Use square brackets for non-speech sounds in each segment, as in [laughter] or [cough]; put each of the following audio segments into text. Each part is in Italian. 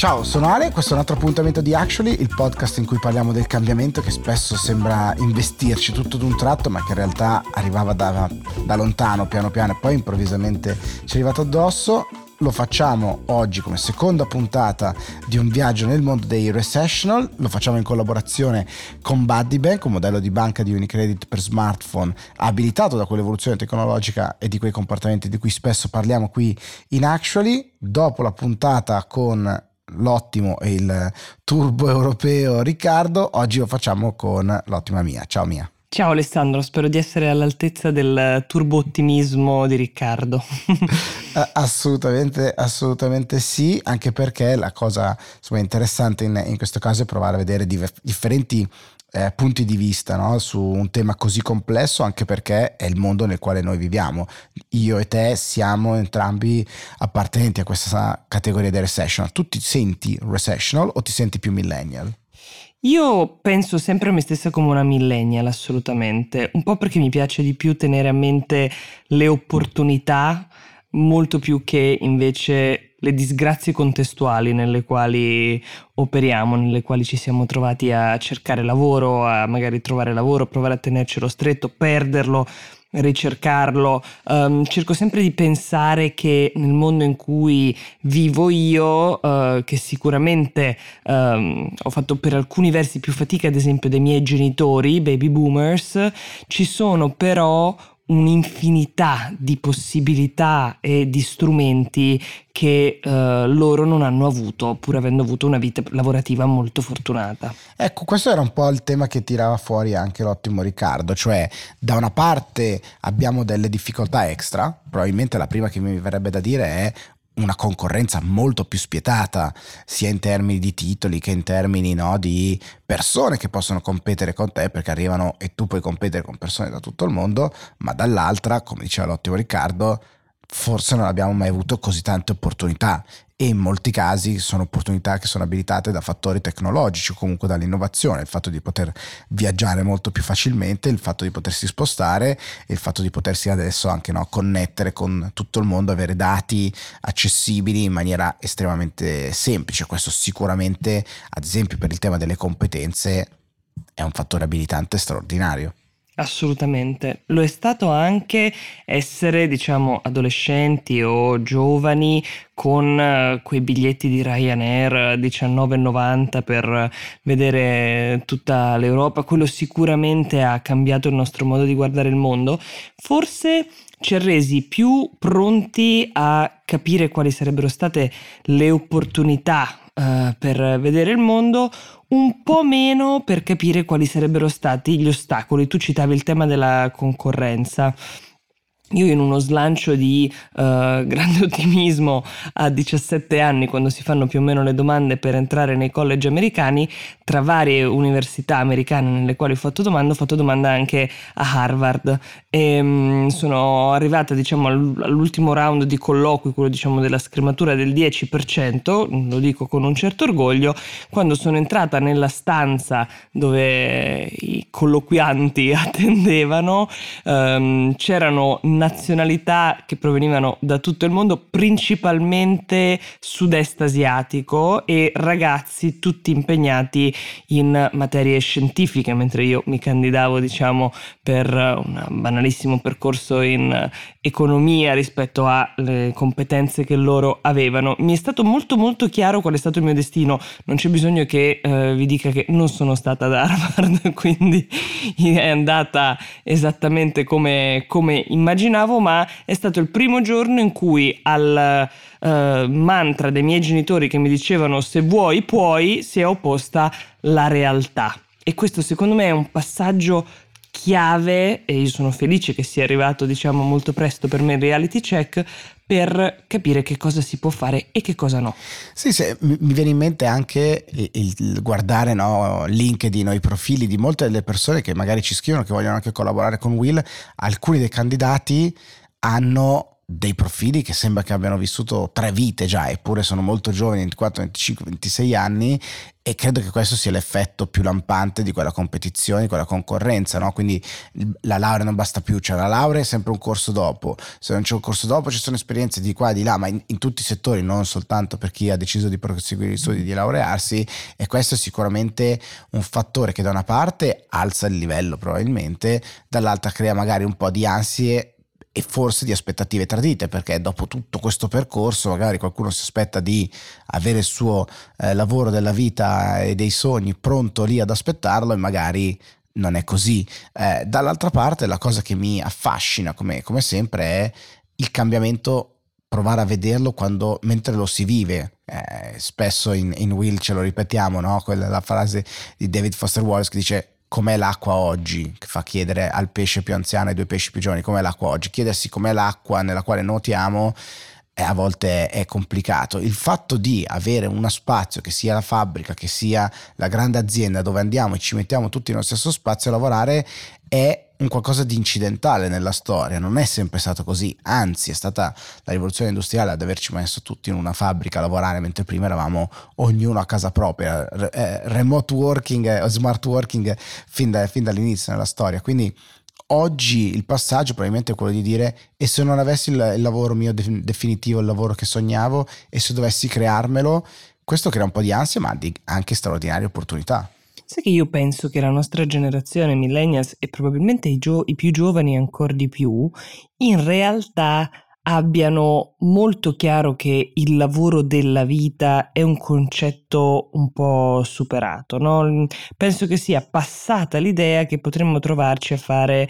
Ciao, sono Ale, questo è un altro appuntamento di Actually, il podcast in cui parliamo del cambiamento che spesso sembra investirci tutto d'un tratto, ma che in realtà arrivava da, da lontano, piano piano, e poi improvvisamente ci è arrivato addosso lo facciamo oggi come seconda puntata di un viaggio nel mondo dei recessional, lo facciamo in collaborazione con Buddy Bank, un modello di banca di Unicredit per smartphone abilitato da quell'evoluzione tecnologica e di quei comportamenti di cui spesso parliamo qui in Actually. Dopo la puntata con l'ottimo e il turbo europeo Riccardo, oggi lo facciamo con l'ottima Mia. Ciao Mia. Ciao Alessandro, spero di essere all'altezza del turbo ottimismo di Riccardo. [laughs] assolutamente, assolutamente sì, anche perché la cosa insomma, interessante in, in, questo caso è provare a vedere diver- differenti eh, punti di vista no? su un tema così complesso, anche perché è il mondo nel quale noi viviamo. Io e te siamo entrambi appartenenti a questa categoria del recessional. Tu ti senti recessional o ti senti più millennial? Io penso sempre a me stessa come una millennial, assolutamente, un po' perché mi piace di più tenere a mente le opportunità molto più che invece le disgrazie contestuali nelle quali operiamo, nelle quali ci siamo trovati a cercare lavoro, a magari trovare lavoro, provare a tenercelo stretto, perderlo ricercarlo, um, cerco sempre di pensare che nel mondo in cui vivo io, uh, che sicuramente um, ho fatto per alcuni versi più fatica, ad esempio dei miei genitori, baby boomers, ci sono però un'infinità di possibilità e di strumenti che eh, loro non hanno avuto, pur avendo avuto una vita lavorativa molto fortunata. Ecco, questo era un po' il tema che tirava fuori anche l'ottimo Riccardo, cioè da una parte abbiamo delle difficoltà extra, probabilmente la prima che mi verrebbe da dire è una concorrenza molto più spietata, sia in termini di titoli che in termini no, di persone che possono competere con te perché arrivano e tu puoi competere con persone da tutto il mondo, ma dall'altra, come diceva l'ottimo Riccardo, forse non abbiamo mai avuto così tante opportunità e in molti casi sono opportunità che sono abilitate da fattori tecnologici o comunque dall'innovazione, il fatto di poter viaggiare molto più facilmente, il fatto di potersi spostare e il fatto di potersi adesso anche no, connettere con tutto il mondo, avere dati accessibili in maniera estremamente semplice. Questo sicuramente, ad esempio per il tema delle competenze, è un fattore abilitante straordinario. Assolutamente. Lo è stato anche essere, diciamo, adolescenti o giovani con eh, quei biglietti di Ryanair 19,90 per vedere tutta l'Europa. Quello sicuramente ha cambiato il nostro modo di guardare il mondo. Forse ci ha resi più pronti a capire quali sarebbero state le opportunità uh, per vedere il mondo, un po' meno per capire quali sarebbero stati gli ostacoli. Tu citavi il tema della concorrenza. Io in uno slancio di uh, grande [laughs] ottimismo a 17 anni, quando si fanno più o meno le domande per entrare nei college americani, tra varie università americane nelle quali ho fatto domanda, ho fatto domanda anche a Harvard. E um, sono arrivata diciamo all'ultimo round di colloqui, quello diciamo della scrematura del 10%, lo dico con un certo orgoglio, quando sono entrata nella stanza dove i colloquianti [laughs] attendevano, um, c'erano nazionalità che provenivano da tutto il mondo, principalmente sud-est asiatico e ragazzi tutti impegnati in materie scientifiche, mentre io mi candidavo, diciamo, per un banalissimo percorso in economia rispetto alle competenze che loro avevano. Mi è stato molto molto chiaro qual è stato il mio destino, non c'è bisogno che eh, vi dica che non sono stata ad Harvard, [laughs] quindi è andata esattamente come, come immaginavo immaginavo, ma è stato il primo giorno in cui al uh, mantra dei miei genitori che mi dicevano se vuoi puoi si è opposta la realtà. E questo secondo me è un passaggio chiave e io sono felice che sia arrivato diciamo molto presto per me il reality check per capire che cosa si può fare e che cosa no. Sì, sì mi viene in mente anche il, il guardare no, LinkedIn o i profili di molte delle persone che magari ci scrivono, che vogliono anche collaborare con Will, alcuni dei candidati hanno dei profili che sembra che abbiano vissuto tre vite già, eppure sono molto giovani, 24, 25, 26 anni, e credo che questo sia l'effetto più lampante di quella competizione, di quella concorrenza, no? Quindi la laurea non basta più, cioè la laurea è sempre un corso dopo, se non c'è un corso dopo ci sono esperienze di qua e di là, ma in, in tutti i settori, non soltanto per chi ha deciso di proseguire gli studi, di laurearsi, e questo è sicuramente un fattore che da una parte alza il livello probabilmente, dall'altra crea magari un po' di ansie e forse di aspettative tradite, perché dopo tutto questo percorso magari qualcuno si aspetta di avere il suo eh, lavoro della vita e dei sogni pronto lì ad aspettarlo e magari non è così. Eh, dall'altra parte la cosa che mi affascina come, come sempre è il cambiamento provare a vederlo quando, mentre lo si vive. Eh, spesso in, in, Will ce lo ripetiamo, no? Quella, la frase di David Foster Wallace che dice com'è l'acqua oggi, che fa chiedere al pesce più anziano e ai due pesci più giovani com'è l'acqua oggi. Chiedersi com'è l'acqua nella quale nuotiamo è, a volte è complicato. Il fatto di avere uno spazio che sia la fabbrica, che sia la grande azienda dove andiamo e ci mettiamo tutti nello stesso spazio a lavorare è un qualcosa di incidentale nella storia, non è sempre stato così, anzi è stata la rivoluzione industriale ad averci messo tutti in una fabbrica a lavorare, mentre prima eravamo ognuno a casa propria, eh, remote working, eh, smart working fin, da, fin dall'inizio nella storia, quindi oggi il passaggio probabilmente è quello di dire e se non avessi il, il lavoro mio de- definitivo, il lavoro che sognavo e se dovessi crearmelo, questo crea un po' di ansia ma di anche straordinarie opportunità. Sai che io penso che la nostra generazione, millennials e probabilmente i, gio- i più giovani ancora di più, in realtà abbiano molto chiaro che il lavoro della vita è un concetto un po' superato. No? Penso che sia passata l'idea che potremmo trovarci a fare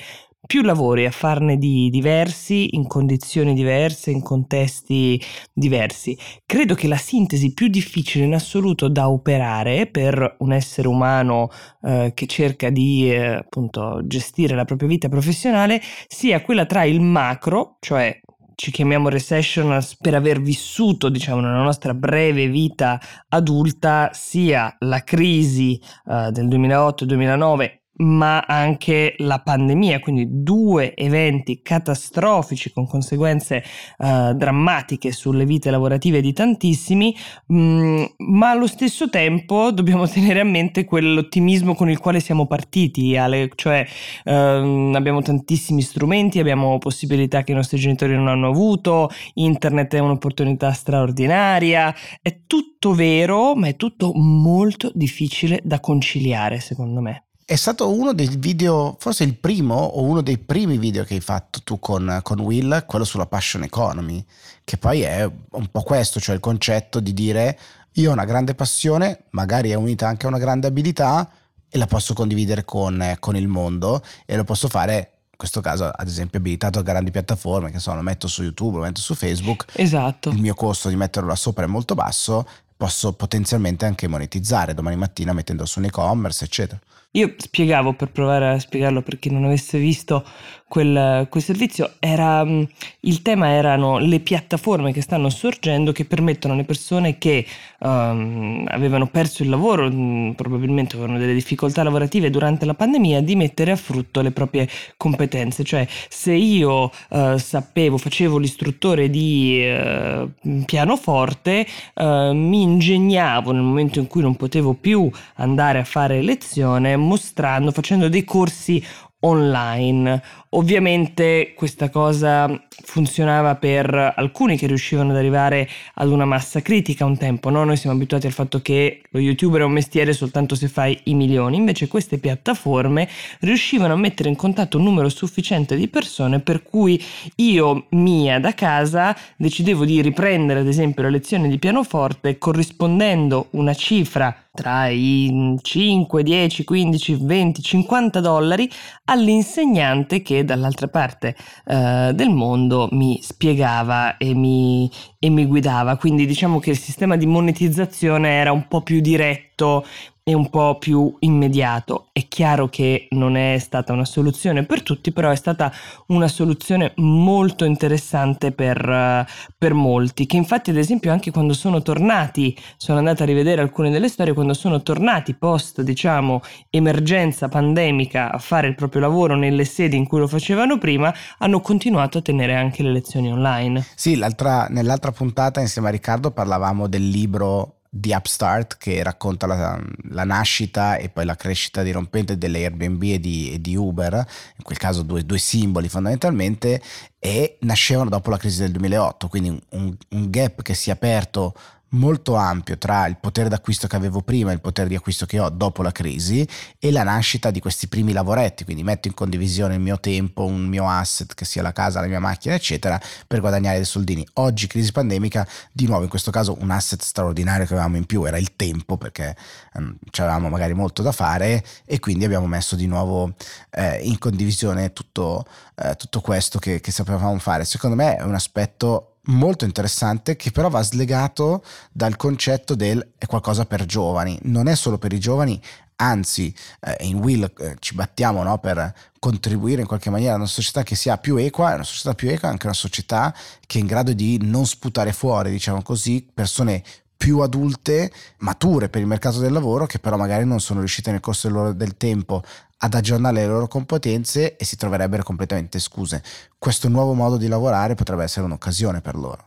più lavori, a farne di diversi, in condizioni diverse, in contesti diversi. Credo che la sintesi più difficile in assoluto da operare per un essere umano eh, che cerca di eh, appunto gestire la propria vita professionale sia quella tra il macro, cioè ci chiamiamo recessionals per aver vissuto, diciamo, nella nostra breve vita adulta sia la crisi uh, del 2008-2009 ma anche la pandemia, quindi due eventi catastrofici con conseguenze uh, drammatiche sulle vite lavorative di tantissimi, mh, mm, ma allo stesso tempo dobbiamo [laughs] tenere a mente quell'ottimismo con il quale siamo partiti, Ale, cioè uh, abbiamo tantissimi strumenti, abbiamo possibilità che i nostri genitori non hanno avuto, internet è un'opportunità straordinaria, è tutto vero, ma è tutto molto difficile da conciliare, secondo me è stato uno dei video, forse il primo o uno dei primi video che hai fatto tu con, con, Will, quello sulla passion economy, che poi è un po' questo, cioè il concetto di dire io ho una grande passione, magari è unita anche a una grande abilità e la posso condividere con, con il mondo e lo posso fare in questo caso ad esempio abilitato a grandi piattaforme che so, lo metto su YouTube, lo metto su Facebook. Esatto. Il mio costo di metterlo là sopra è molto basso, posso potenzialmente anche monetizzare domani mattina mettendo su un e-commerce, eccetera. Io spiegavo per provare a spiegarlo per chi non avesse visto quel, quel servizio, era, mm, il tema erano le piattaforme che stanno sorgendo che permettono alle persone che um, avevano perso il lavoro, mm, probabilmente avevano delle difficoltà lavorative durante la pandemia, di mettere a frutto le proprie competenze. Cioè se io uh, sapevo, facevo l'istruttore di uh, pianoforte, uh, mi ingegnavo nel momento in cui non potevo più andare a fare lezione mostrando, facendo dei corsi online. Ovviamente questa cosa funzionava per alcuni che riuscivano ad arrivare ad una massa critica un tempo, no? Noi siamo abituati al fatto che lo youtuber è un mestiere soltanto se fai i milioni, invece queste piattaforme riuscivano a mettere in contatto un numero sufficiente di persone per cui io, mia, da casa, decidevo di riprendere ad esempio le lezioni di pianoforte corrispondendo una cifra tra i 5, 10, 15, 20, 50 dollari all'insegnante che dall'altra parte eh, del mondo mi spiegava e mi, e mi guidava. Quindi diciamo che il sistema di monetizzazione era un po' più diretto è un po' più immediato. È chiaro che non è stata una soluzione per tutti, però è stata una soluzione molto interessante per, per molti, che infatti ad esempio anche quando sono tornati, sono andata a rivedere alcune delle storie, quando sono tornati post, diciamo, emergenza pandemica a fare il proprio lavoro nelle sedi in cui lo facevano prima, hanno continuato a tenere anche le lezioni online. Sì, nell'altra puntata insieme a Riccardo parlavamo del libro di Upstart che racconta la, la, nascita e poi la crescita dirompente delle Airbnb e di, e di Uber, in quel caso due, due, simboli fondamentalmente, e nascevano dopo la crisi del 2008, quindi un, un gap che si è aperto molto ampio tra il potere d'acquisto che avevo prima e il potere di acquisto che ho dopo la crisi e la nascita di questi primi lavoretti, quindi metto in condivisione il mio tempo, un mio asset che sia la casa, la mia macchina eccetera per guadagnare dei soldini. Oggi crisi pandemica, di nuovo in questo caso un asset straordinario che avevamo in più era il tempo perché um, avevamo magari molto da fare e quindi abbiamo messo di nuovo eh, in condivisione tutto, eh, tutto questo che, che sapevamo fare. Secondo me è un aspetto molto interessante che però va slegato dal concetto del è qualcosa per giovani, non è solo per i giovani, anzi eh, in Will eh, ci battiamo no, per contribuire in qualche maniera a una società che sia più equa, una società più equa è anche una società che è in grado di non sputare fuori, diciamo così, persone più adulte, mature per il mercato del lavoro, che però magari non sono riuscite nel corso del, loro, del tempo ad aggiornare le loro competenze e si troverebbero completamente scuse. Questo nuovo modo di lavorare potrebbe essere un'occasione per loro.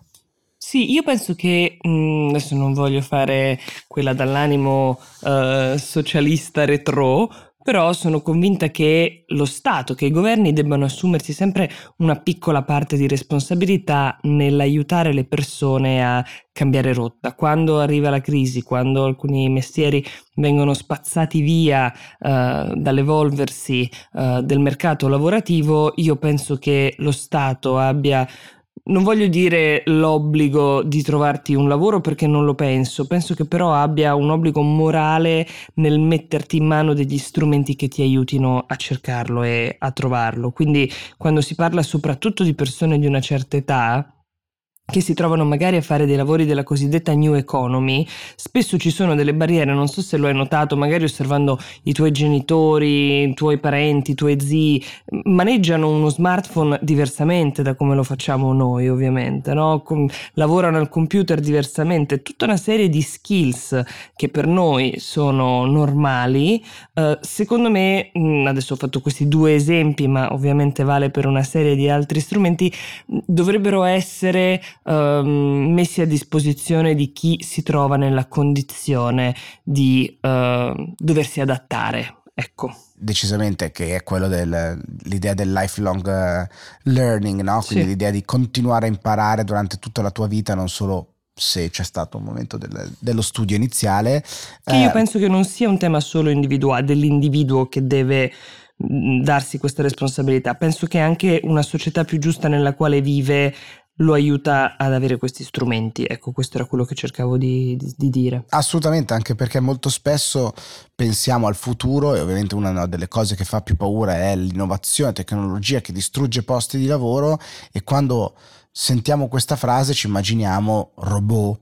Sì, io penso che mh, adesso non voglio fare quella dall'animo uh, socialista retro, però sono convinta che lo Stato, che i governi debbano assumersi sempre una piccola parte di responsabilità nell'aiutare le persone a cambiare rotta. Quando arriva la crisi, quando alcuni mestieri vengono spazzati via uh, dall'evolversi uh, del mercato lavorativo, io penso che lo Stato abbia non voglio dire l'obbligo di trovarti un lavoro perché non lo penso, penso che però abbia un obbligo morale nel metterti in mano degli strumenti che ti aiutino a cercarlo e a trovarlo. Quindi quando si parla soprattutto di persone di una certa età, che si trovano magari a fare dei lavori della cosiddetta new economy, spesso ci sono delle barriere, non so se lo hai notato, magari osservando i tuoi genitori, i tuoi parenti, i tuoi zii, maneggiano uno smartphone diversamente da come lo facciamo noi, ovviamente, no? Com- lavorano al computer diversamente, tutta una serie di skills che per noi sono normali. Uh, secondo me, mm, adesso ho fatto questi due esempi, ma ovviamente vale per una serie di altri strumenti, dovrebbero essere Ehm, messi a disposizione di chi si trova nella condizione di uh, doversi adattare. Ecco. Decisamente che è quello dell'idea del lifelong uh, learning, no? quindi sì. l'idea di continuare a imparare durante tutta la tua vita, non solo se c'è stato un momento del, dello studio iniziale. Che io eh, penso che non sia un tema solo individuale, dell'individuo che deve mm, darsi questa responsabilità. Penso che anche una società più giusta nella quale vive lo aiuta ad avere questi strumenti. Ecco, questo era quello che cercavo di, di, di, dire. Assolutamente, anche perché molto spesso pensiamo al futuro e ovviamente una delle cose che fa più paura è l'innovazione, tecnologia che distrugge posti di lavoro e quando sentiamo questa frase ci immaginiamo robot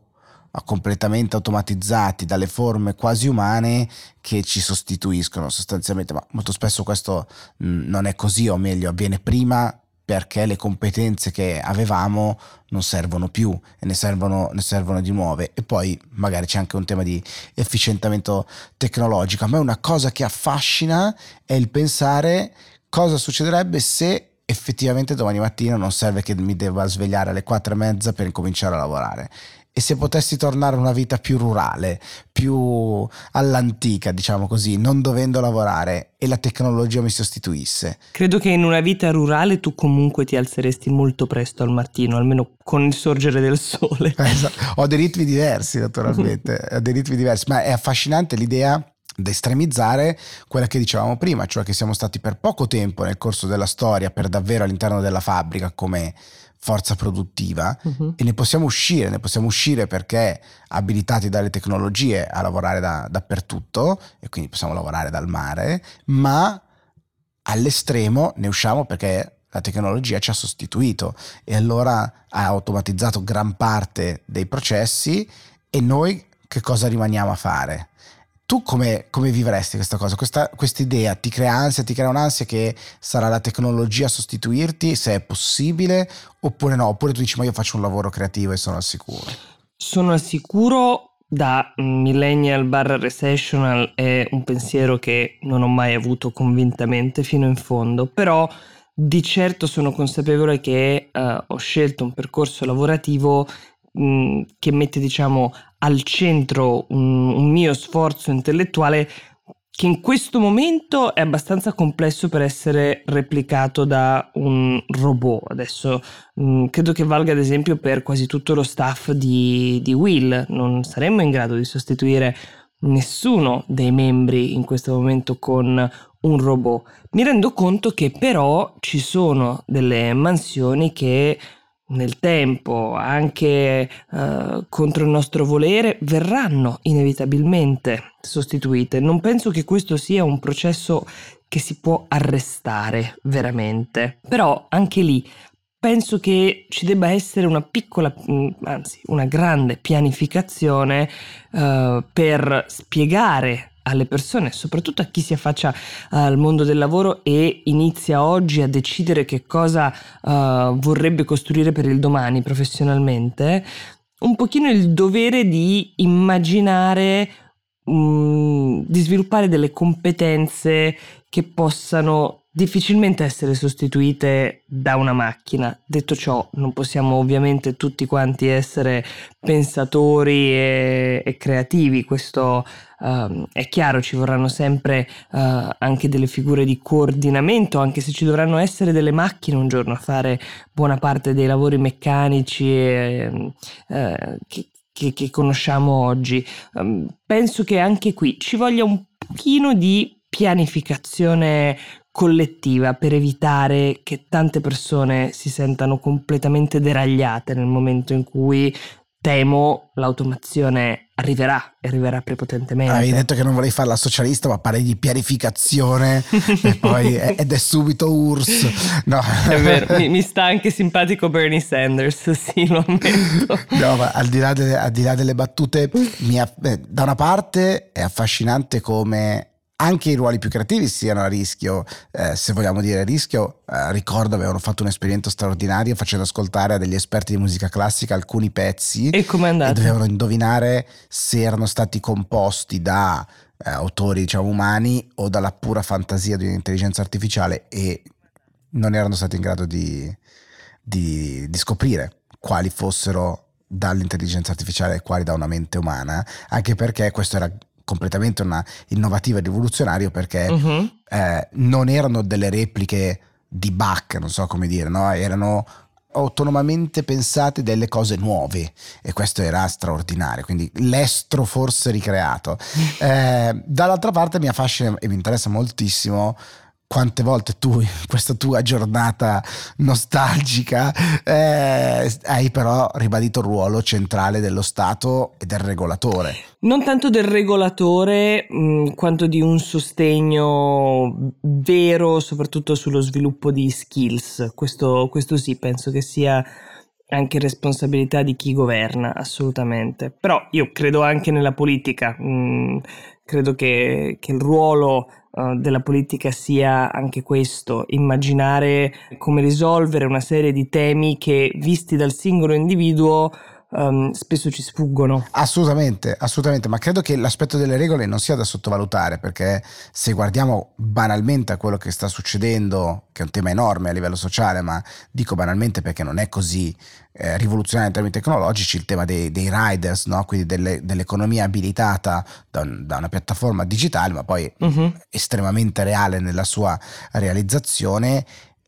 completamente automatizzati dalle forme quasi umane che ci sostituiscono sostanzialmente, ma molto spesso questo non è così, o meglio, avviene prima perché le competenze che avevamo non servono più e ne servono, ne servono di nuove. E poi magari c'è anche un tema di efficientamento tecnologico. A me una cosa che affascina è il pensare cosa succederebbe se effettivamente domani mattina non serve che mi debba svegliare alle quattro e mezza per incominciare a lavorare e se potessi tornare a una vita più rurale, più all'antica, diciamo così, non dovendo lavorare e la tecnologia mi sostituisse. Credo che in una vita rurale tu comunque ti alzeresti molto presto al mattino, almeno con il sorgere del sole. [laughs] Esatto. Ho dei ritmi diversi, naturalmente, [laughs] ho dei ritmi diversi, ma è affascinante l'idea da estremizzare quella che dicevamo prima, cioè che siamo stati per poco tempo nel corso della storia per davvero all'interno della fabbrica come forza produttiva uh-huh. e ne possiamo uscire, ne possiamo uscire perché abilitati dalle tecnologie a lavorare da, dappertutto e quindi possiamo lavorare dal mare, ma all'estremo ne usciamo perché la tecnologia ci ha sostituito e allora ha automatizzato gran parte dei processi e noi che cosa rimaniamo a fare? Tu come, come, vivresti questa cosa? Questa idea ti crea ansia, ti crea un'ansia che sarà la tecnologia a sostituirti, se è possibile, oppure no? Oppure tu dici ma io faccio un lavoro creativo e sono al sicuro? Sono al sicuro da millennial barra recessional è un pensiero che non ho mai avuto convintamente fino in fondo, però di certo sono consapevole che uh, ho scelto un percorso lavorativo che mette diciamo al centro un, un mio sforzo intellettuale che in questo momento è abbastanza complesso per essere replicato da un robot. Adesso mh, credo che valga ad esempio per quasi tutto lo staff di, di Will. Non saremmo in grado di sostituire nessuno dei membri in questo momento con un robot. Mi rendo conto che però ci sono delle mansioni che nel tempo, anche uh, contro il nostro volere, verranno inevitabilmente sostituite. Non penso che questo sia un processo che si può arrestare veramente, però anche lì penso che ci debba essere una piccola, mm, anzi una grande pianificazione uh, per spiegare alle persone, soprattutto a chi si affaccia al mondo del lavoro e inizia oggi a decidere che cosa uh, vorrebbe costruire per il domani professionalmente, un pochino il dovere di immaginare, um, di sviluppare delle competenze che possano difficilmente essere sostituite da una macchina. Detto ciò, non possiamo ovviamente tutti quanti essere pensatori e, e creativi, questo uh, è chiaro, ci vorranno sempre uh, anche delle figure di coordinamento, anche se ci dovranno essere delle macchine un giorno a fare buona parte dei lavori meccanici e, uh, che, che, che, conosciamo oggi. Um, penso che anche qui ci voglia un pochino di pianificazione collettiva per evitare che tante persone si sentano completamente deragliate nel momento in cui temo l'automazione arriverà e arriverà prepotentemente. Avevi detto che non volevi fare la socialista, ma parli di pianificazione [laughs] e poi ed è subito URSS. No. È vero, mi, mi, sta anche simpatico Bernie Sanders, [laughs] sì, lo ammetto. No, ma al di là delle, al di là delle battute, mi, eh, da una parte è affascinante come anche i ruoli più creativi siano a rischio, eh, se vogliamo dire rischio, eh, ricordo avevano fatto un esperimento straordinario facendo ascoltare a degli esperti di musica classica alcuni pezzi e, e dovevano indovinare se erano stati composti da eh, autori diciamo umani o dalla pura fantasia di un'intelligenza artificiale e non erano stati in grado di, di, di scoprire quali fossero dall'intelligenza artificiale e quali da una mente umana, anche perché questo era completamente una innovativa e rivoluzionario perché uh-huh. eh, non erano delle repliche di Bach, non so come dire, no? erano autonomamente pensate delle cose nuove e questo era straordinario quindi l'estro forse ricreato [laughs] eh, dall'altra parte mi affascina e mi interessa moltissimo quante volte tu in questa tua giornata nostalgica eh, hai però ribadito il ruolo centrale dello Stato e del regolatore. Non tanto del regolatore mh, mm, quanto di un sostegno vero soprattutto sullo sviluppo di skills, questo, questo sì penso che sia anche responsabilità di chi governa, assolutamente. Però io credo anche nella politica, mm, credo che, che, il ruolo uh, della politica sia anche questo, immaginare come risolvere una serie di temi che visti dal singolo individuo um, spesso ci sfuggono. Assolutamente, assolutamente, ma credo che l'aspetto delle regole non sia da sottovalutare perché se guardiamo banalmente a quello che sta succedendo, che è un tema enorme a livello sociale, ma dico banalmente perché non è così eh, rivoluzionario in termini tecnologici, il tema dei, dei riders, no? quindi delle, dell'economia abilitata da, un, da, una piattaforma digitale, ma poi uh-huh. estremamente reale nella sua realizzazione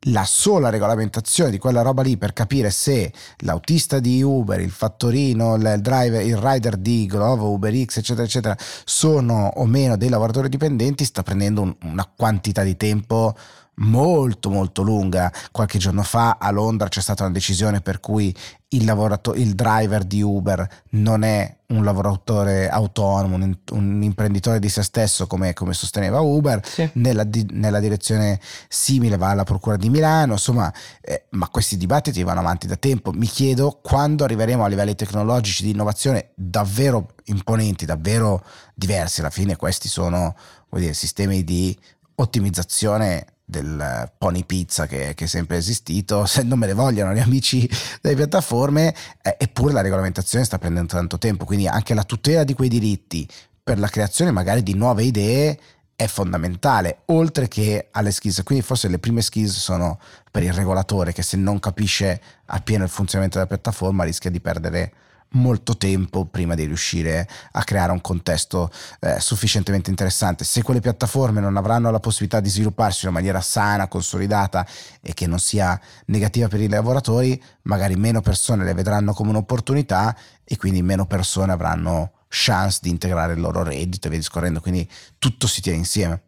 la sola regolamentazione di quella roba lì per capire se l'autista di Uber, il fattorino, il driver, il rider di Glovo, Uber X, eccetera, eccetera, sono o meno dei lavoratori dipendenti, sta prendendo un, una quantità di tempo molto molto lunga. Qualche giorno fa a Londra c'è stata una decisione per cui il, lavorato- il driver di Uber non è un lavoratore autonomo, un, un imprenditore di se stesso come, come sosteneva Uber, sì. nella, di- nella, direzione simile va alla Procura di Milano, insomma, eh, ma questi dibattiti vanno avanti da tempo. Mi chiedo quando arriveremo a livelli tecnologici di innovazione davvero imponenti, davvero diversi, alla fine questi sono dire, sistemi di ottimizzazione del pony pizza che, che, è sempre esistito, [laughs] se non me ne vogliono gli amici delle piattaforme, eh, eppure la regolamentazione sta prendendo tanto tempo, quindi anche la tutela di quei diritti per la creazione magari di nuove idee è fondamentale, oltre che alle skills. Quindi forse le prime skills sono per il regolatore che se non capisce appieno il funzionamento della piattaforma rischia di perdere molto tempo prima di riuscire a creare un contesto eh, sufficientemente interessante. Se quelle piattaforme non avranno la possibilità di svilupparsi in una maniera sana, consolidata e che non sia negativa per i lavoratori, magari meno persone le vedranno come un'opportunità e quindi meno persone avranno chance di integrare il loro reddito e via discorrendo, quindi tutto si tiene insieme.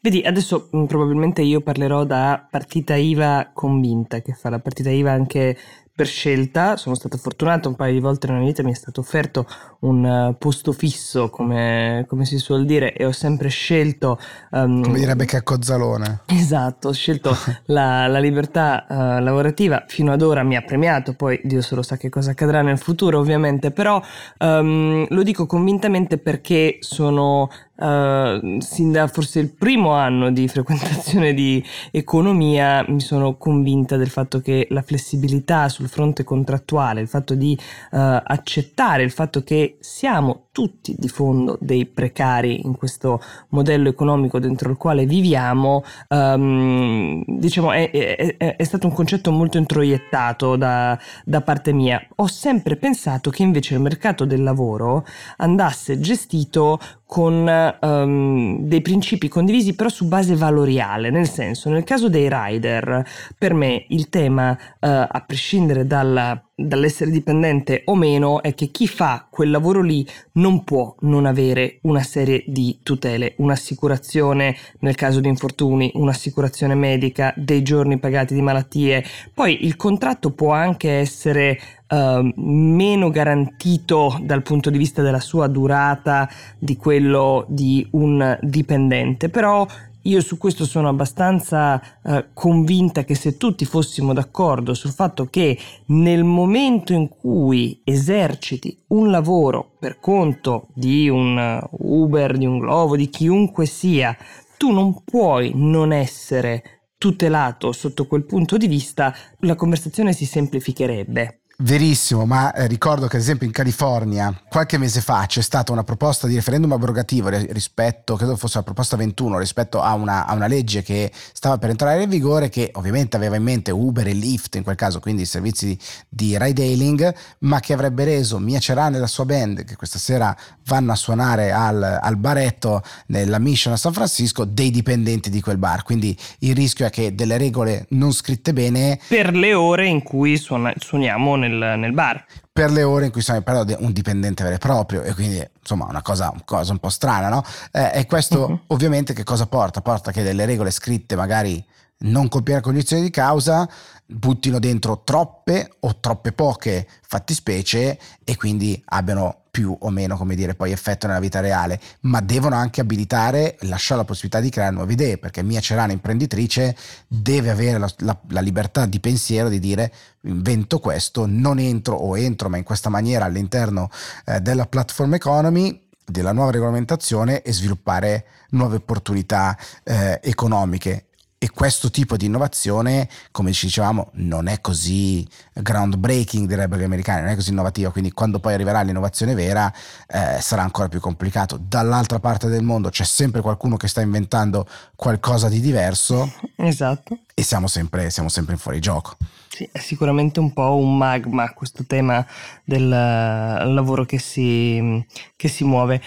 Vedi, adesso probabilmente io parlerò da partita IVA convinta, che fa la partita IVA anche per scelta, sono stata fortunata un paio di volte nella mia vita, mi è stato offerto un uh, posto fisso, come, come, si suol dire, e ho sempre scelto... Um, come direbbe che Cozzalone. Esatto, ho scelto [laughs] la, la, libertà uh, lavorativa, fino ad ora mi ha premiato, poi Dio solo sa che cosa accadrà nel futuro ovviamente, però um, lo dico convintamente perché sono Uh, sin da forse il primo anno di frequentazione di economia mi sono convinta del fatto che la flessibilità sul fronte contrattuale, il fatto di uh, accettare il fatto che siamo tutti di fondo dei precari in questo modello economico dentro il quale viviamo, um, diciamo è, è, è, stato un concetto molto introiettato da, da parte mia. Ho sempre pensato che invece il mercato del lavoro andasse gestito con um, dei principi condivisi però su base valoriale, nel senso nel caso dei rider per me il tema uh, a prescindere dalla dall'essere dipendente o meno è che chi fa quel lavoro lì non può non avere una serie di tutele, un'assicurazione nel caso di infortuni, un'assicurazione medica, dei giorni pagati di malattie. Poi il contratto può anche essere uh, meno garantito dal punto di vista della sua durata di quello di un dipendente, però io su questo sono abbastanza eh, convinta che se tutti fossimo d'accordo sul fatto che nel momento in cui eserciti un lavoro per conto di un Uber, di un Glovo, di chiunque sia, tu non puoi non essere tutelato sotto quel punto di vista, la conversazione si semplificherebbe. Verissimo, ma eh, ricordo che ad esempio in California qualche mese fa c'è stata una proposta di referendum abrogativo rispetto, credo fosse la proposta 21, rispetto a una, a una, legge che stava per entrare in vigore che ovviamente aveva in mente Uber e Lyft in quel caso, quindi i servizi di ride hailing, ma che avrebbe reso Mia Cerane e la sua band, che questa sera vanno a suonare al, al baretto nella Mission a San Francisco, dei dipendenti di quel bar. Quindi il rischio è che delle regole non scritte bene... Per le ore in cui suona, suoniamo nel nel, nel bar per le ore in cui stiamo parlando di un dipendente vero e proprio e quindi insomma una cosa, una cosa un po' strana no? Eh, e questo uh-huh. ovviamente che cosa porta? Porta che delle regole scritte magari non con piena cognizione di causa buttino dentro troppe o troppe poche fattispecie e quindi abbiano più o meno, come dire, poi effetto nella vita reale, ma devono anche abilitare, lasciare la possibilità di creare nuove idee, perché Mia Cerana, imprenditrice, deve avere la, la, la libertà di pensiero di dire invento questo, non entro o entro, ma in questa maniera all'interno eh, della platform economy della nuova regolamentazione e sviluppare nuove opportunità eh, economiche e questo tipo di innovazione, come ci dicevamo, non è così groundbreaking, direbbero gli americani, non è così innovativa, quindi quando poi arriverà l'innovazione vera eh, sarà ancora più complicato. Dall'altra parte del mondo c'è sempre qualcuno che sta inventando qualcosa di diverso. [laughs] Esatto. E siamo sempre, siamo sempre in fuorigioco. Sì, è sicuramente un po' un magma questo tema del lavoro che si, che si muove.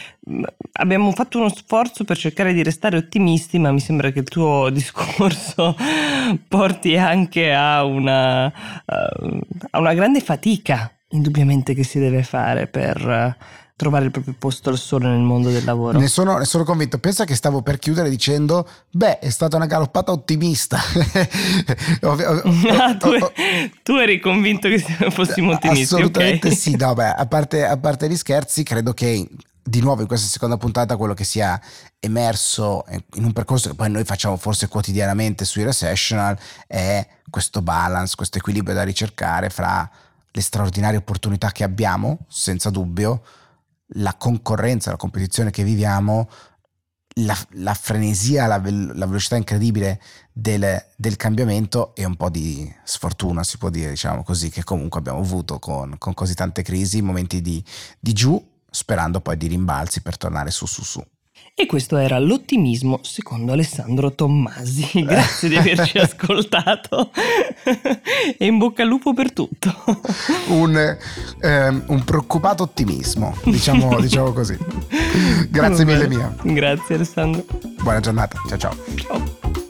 Abbiamo fatto uno sforzo per cercare di restare ottimisti, ma mi sembra che il tuo [laughs] discorso porti anche a una, a una grande fatica, indubbiamente, che si deve fare per trovare il proprio posto al sole nel mondo del lavoro. Ne sono, ne sono convinto. Pensa che stavo per chiudere dicendo: Beh, è stata una galoppata ottimista. [laughs] [laughs] ah, tu, tu, eri convinto che [laughs] fossimo ottimisti. Assolutamente okay. sì. No, beh, a parte, a parte gli scherzi, credo che di nuovo in questa seconda puntata quello che sia emerso in un percorso che poi noi facciamo forse quotidianamente sui recessional è questo balance, questo equilibrio da ricercare fra le straordinarie opportunità che abbiamo, senza dubbio, la concorrenza, la competizione che viviamo, la, la frenesia, la, la, velocità incredibile del, del, cambiamento e un po' di sfortuna, si può dire, diciamo così, che comunque abbiamo avuto con, con così tante crisi, momenti di, di giù sperando poi di rimbalzi per tornare su su su. E questo era l'ottimismo secondo Alessandro Tommasi. [laughs] Grazie di averci [laughs] ascoltato e in bocca al lupo per tutto. Un, ehm, un preoccupato ottimismo, diciamo, [laughs] diciamo così. Grazie mille mia. Grazie Alessandro. Buona giornata, ciao ciao. Ciao.